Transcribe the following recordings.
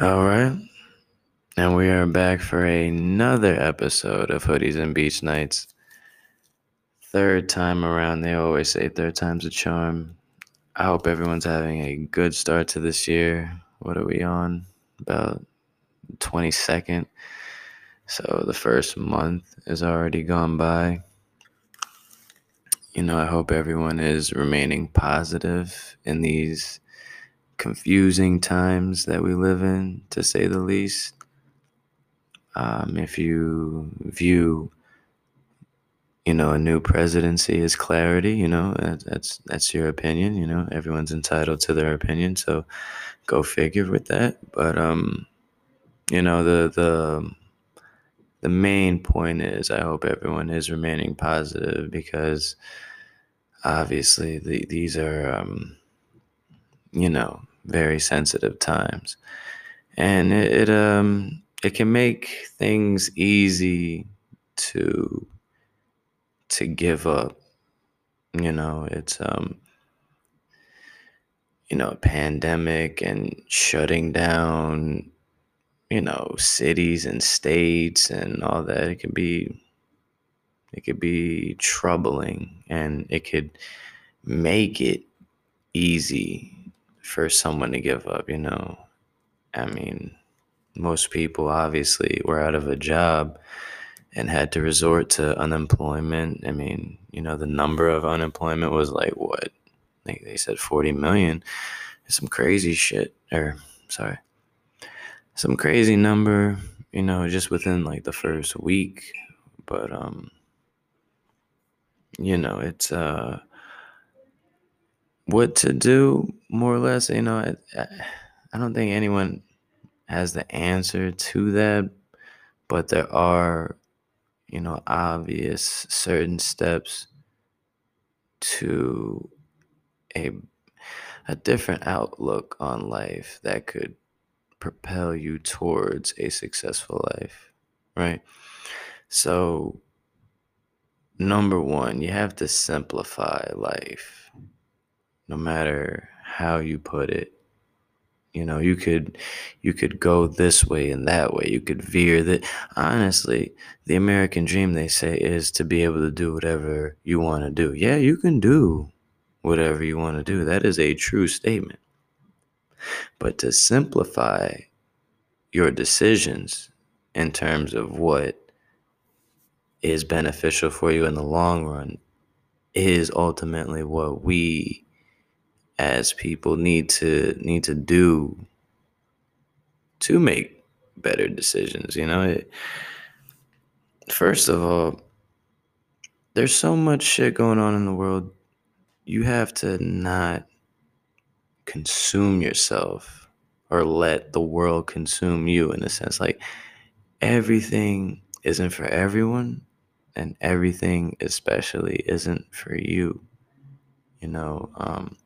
All right. And we are back for another episode of Hoodies and Beach Nights. Third time around. They always say third time's a charm. I hope everyone's having a good start to this year. What are we on? About 22nd. So the first month is already gone by. You know, I hope everyone is remaining positive in these confusing times that we live in, to say the least. Um, if you view, you know, a new presidency as clarity, you know, that, that's that's your opinion. You know, everyone's entitled to their opinion, so go figure with that. But um, you know, the the the main point is I hope everyone is remaining positive because obviously the, these are um, you know very sensitive times, and it, it um it can make things easy to to give up. You know, it's um you know, a pandemic and shutting down, you know, cities and states and all that. It can be it could be troubling and it could make it easy for someone to give up, you know. I mean, most people obviously were out of a job and had to resort to unemployment. I mean, you know, the number of unemployment was like what? Like they said 40 million. Some crazy shit. Or sorry. Some crazy number, you know, just within like the first week. But um you know, it's uh what to do more or less, you know, I, I don't think anyone has the answer to that, but there are, you know, obvious certain steps to a a different outlook on life that could propel you towards a successful life, right? So number 1, you have to simplify life. No matter how you put it, you know you could you could go this way and that way. You could veer that honestly the american dream they say is to be able to do whatever you want to do. Yeah you can do whatever you want to do. That is a true statement. But to simplify your decisions in terms of what is beneficial for you in the long run is ultimately what we as people need to need to do to make better decisions you know? It, first of all there's so much shit going on in the world. You have to not consume yourself or let the world consume you in a sense. Like everything isn't for everyone and everything especially isn't for you you know? Um,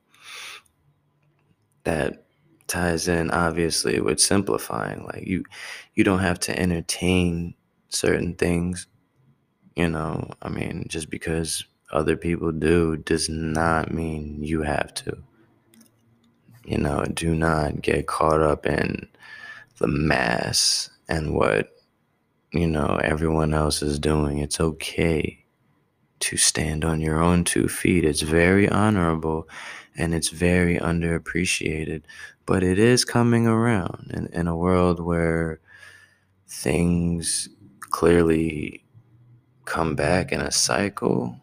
that ties in obviously with simplifying. Like you you don't have to entertain certain things you know? I mean just because other people do does not mean you have to. You know do not get caught up in the mass and what you know everyone else is doing. It's okay to stand on your own two feet it's very honorable and it's very underappreciated. But it is coming around in, in a world where things clearly come back in a cycle.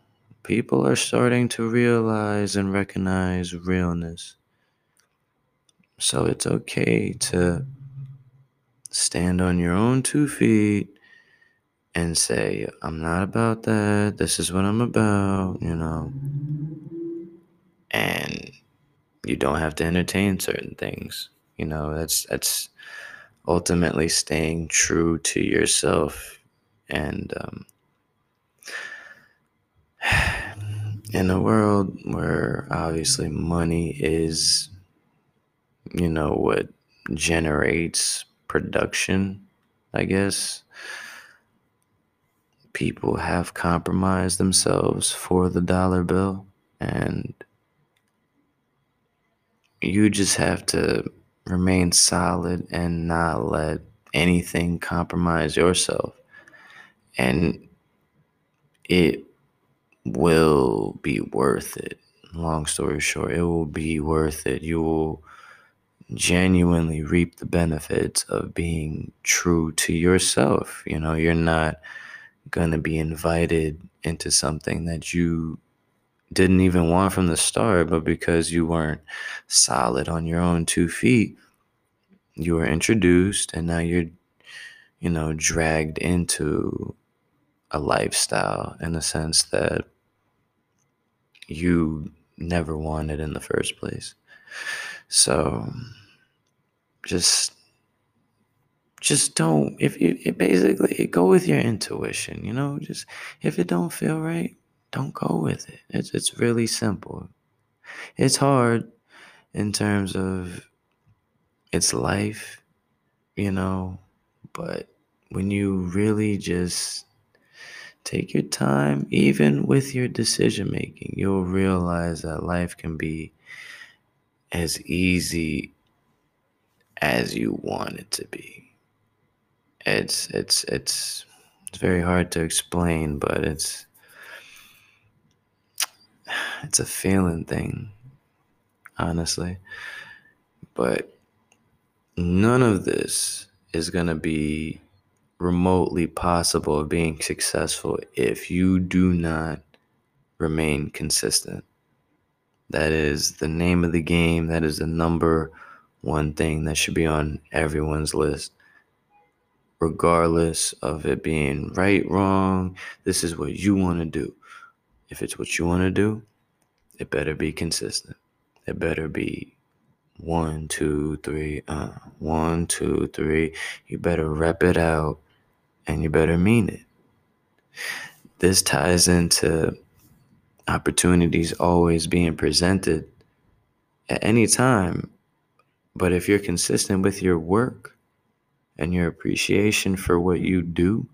People are starting to realize and recognize realness. So it's okay to stand on your own two feet and say, I'm not about that. This is what I'm about, you know and you don't have to entertain certain things. You know, that's that's ultimately staying true to yourself and um, in a world where obviously money is you know what generates production i guess people have compromised themselves for the dollar bill and you just have to remain solid and not let anything compromise yourself. And it will be worth it. Long story short, it will be worth it. You will genuinely reap the benefits of being true to yourself. You know, you're not going to be invited into something that you didn't even want from the start, but because you weren't solid on your own two feet, you were introduced and now you're, you know, dragged into a lifestyle in the sense that you never wanted in the first place. So just just don't if you it basically go with your intuition, you know, just if it don't feel right, don't go with it. It's it's really simple. It's hard in terms of it's life, you know, but when you really just take your time, even with your decision making, you'll realize that life can be as easy as you want it to be. It's it's it's it's very hard to explain, but it's it's a feeling thing, honestly. But none of this is going to be remotely possible of being successful if you do not remain consistent. That is the name of the game. That is the number one thing that should be on everyone's list. Regardless of it being right, wrong, this is what you want to do. If it's what you want to do, it better be consistent. It better be one, two, three, uh, one, two, three. You better rep it out and you better mean it. This ties into opportunities always being presented at any time. But if you're consistent with your work and your appreciation for what you do,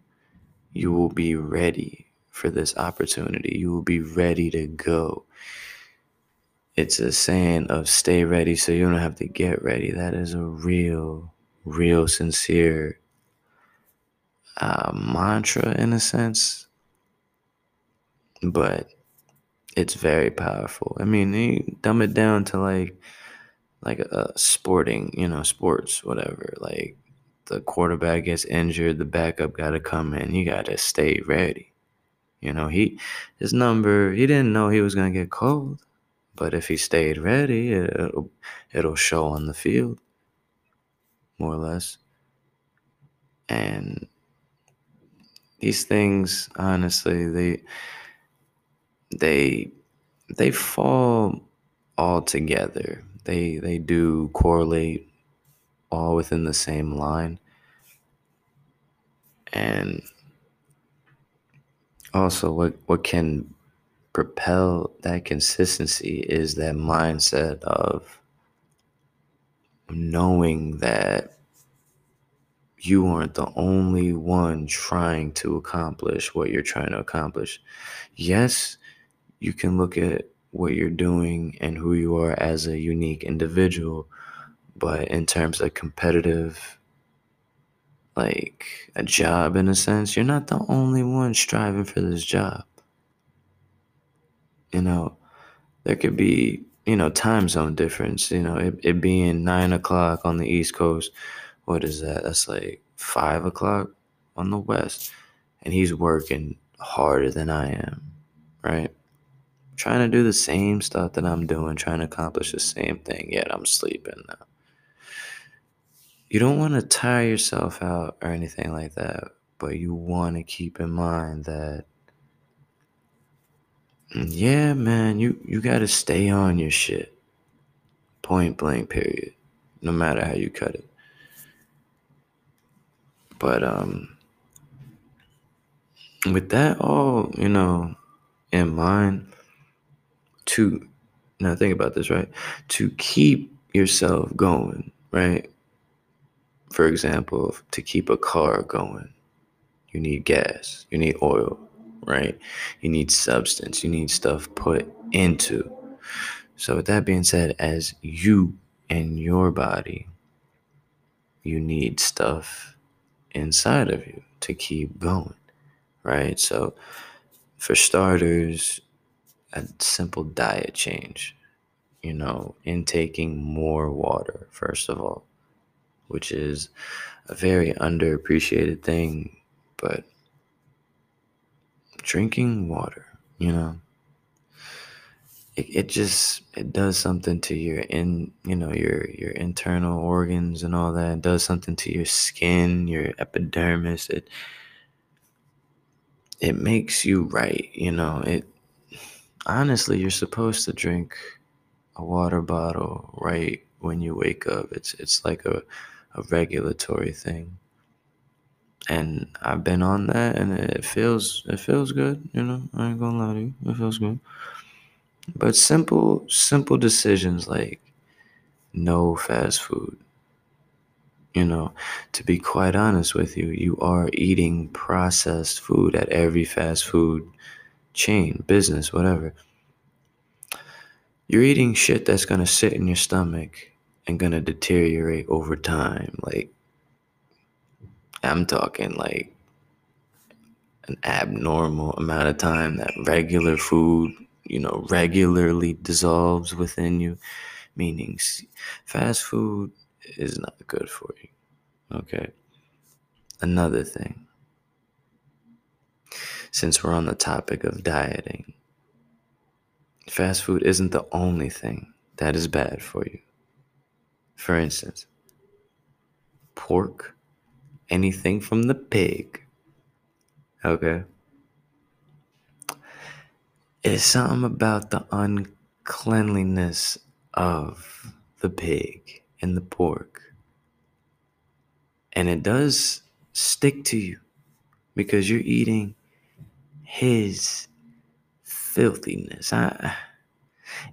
you will be ready for this opportunity. You will be ready to go it's a saying of stay ready so you don't have to get ready. That is a real, real sincere uh, mantra in a sense, but it's very powerful. I mean, you dumb it down to like, like a sporting, you know, sports, whatever. Like the quarterback gets injured, the backup got to come in. You got to stay ready. You know, he, his number, he didn't know he was going to get called. But if he stayed ready, it'll, it'll show on the field, more or less. And these things, honestly, they they they fall all together. They they do correlate all within the same line. And also what what can propel that consistency is that mindset of knowing that you aren't the only one trying to accomplish what you're trying to accomplish. Yes, you can look at what you're doing and who you are as a unique individual, but in terms of competitive, like a job in a sense, you're not the only one striving for this job you know, there could be, you know, time zone difference, you know, it, it being nine o'clock on the East Coast. What is that? That's like five o'clock on the West. And he's working harder than I am, right? Trying to do the same stuff that I'm doing, trying to accomplish the same thing, yet I'm sleeping now. You don't want to tire yourself out or anything like that, but you want to keep in mind that yeah, man, you you got to stay on your shit. Point blank period. No matter how you cut it. But um with that all, you know, in mind to now think about this, right? To keep yourself going, right? For example, to keep a car going, you need gas, you need oil, right? You need substance, you need stuff put into. So, with that being said, as you and your body you need stuff inside of you to keep going, right? So, for starters, a simple diet change, you know, intaking more water, first of all, which is a very underappreciated thing, but drinking water, you know, it, it just it does something to your in you know your your internal organs and all that. It does something to your skin your epidermis. It it makes you right you know? It honestly you're supposed to drink a water bottle right when you wake up it's it's like a, a regulatory thing and I've been on that and it feels it feels good, you know. I ain't gonna lie to you. It feels good. But simple, simple decisions like no fast food. You know, to be quite honest with you, you are eating processed food at every fast food chain, business, whatever. You're eating shit that's gonna sit in your stomach and gonna deteriorate over time. Like, I'm talking like an abnormal amount of time that regular food you know, regularly dissolves within you, meaning fast food is not good for you. Okay. Another thing, since we're on the topic of dieting, fast food isn't the only thing that is bad for you. For instance, pork, anything from the pig. Okay. It's something about the uncleanliness of the pig and the pork. And it does stick to you because you're eating his filthiness. I,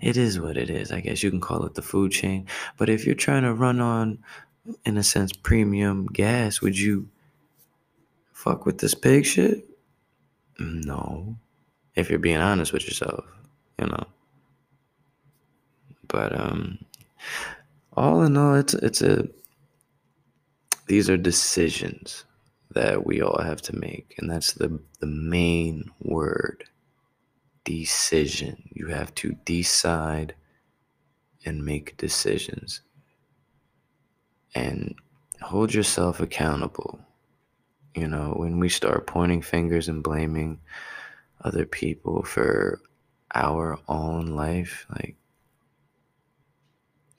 it is what it is. I guess you can call it the food chain. But if you're trying to run on, in a sense, premium gas, would you fuck with this pig shit? No if you're being honest with yourself, you know. But um all in all it's it's a these are decisions that we all have to make and that's the the main word decision you have to decide and make decisions and hold yourself accountable you know when we start pointing fingers and blaming other people for our own life, like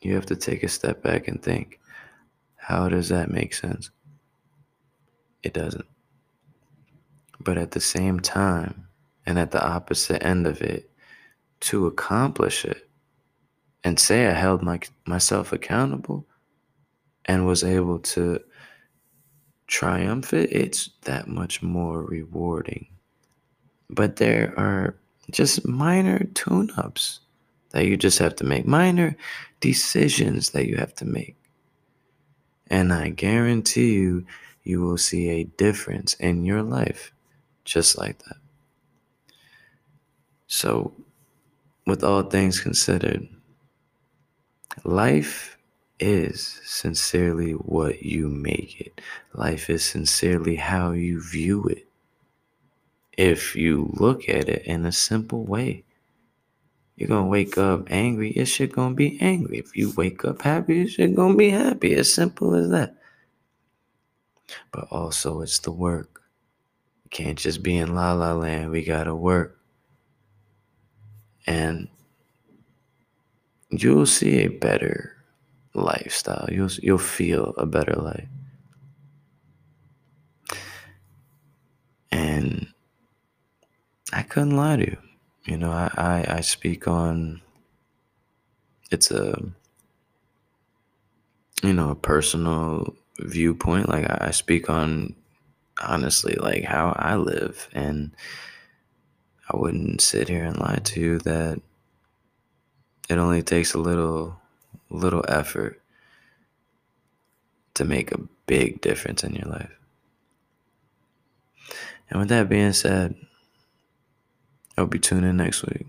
you have to take a step back and think, how does that make sense? It doesn't. But at the same time, and at the opposite end of it, to accomplish it and say I held my, myself accountable and was able to triumph it, it's that much more rewarding but there are just minor tune ups that you just have to make, minor decisions that you have to make. And I guarantee you, you will see a difference in your life just like that. So, with all things considered, life is sincerely what you make it. Life is sincerely how you view it if you look at it in a simple way. You're gonna wake up angry, it's shit gonna be angry. If you wake up happy, it's shit gonna be happy. As simple as that. But also it's the work. You can't just be in la la land. We gotta work. And you'll see a better lifestyle. You'll you'll feel a better life. And I couldn't lie to you. You know, I, I, I speak on it's a you know a personal viewpoint. Like I, I speak on honestly like how I live and I wouldn't sit here and lie to you that it only takes a little little effort to make a big difference in your life. And with that being said, I'll be tuning in next week.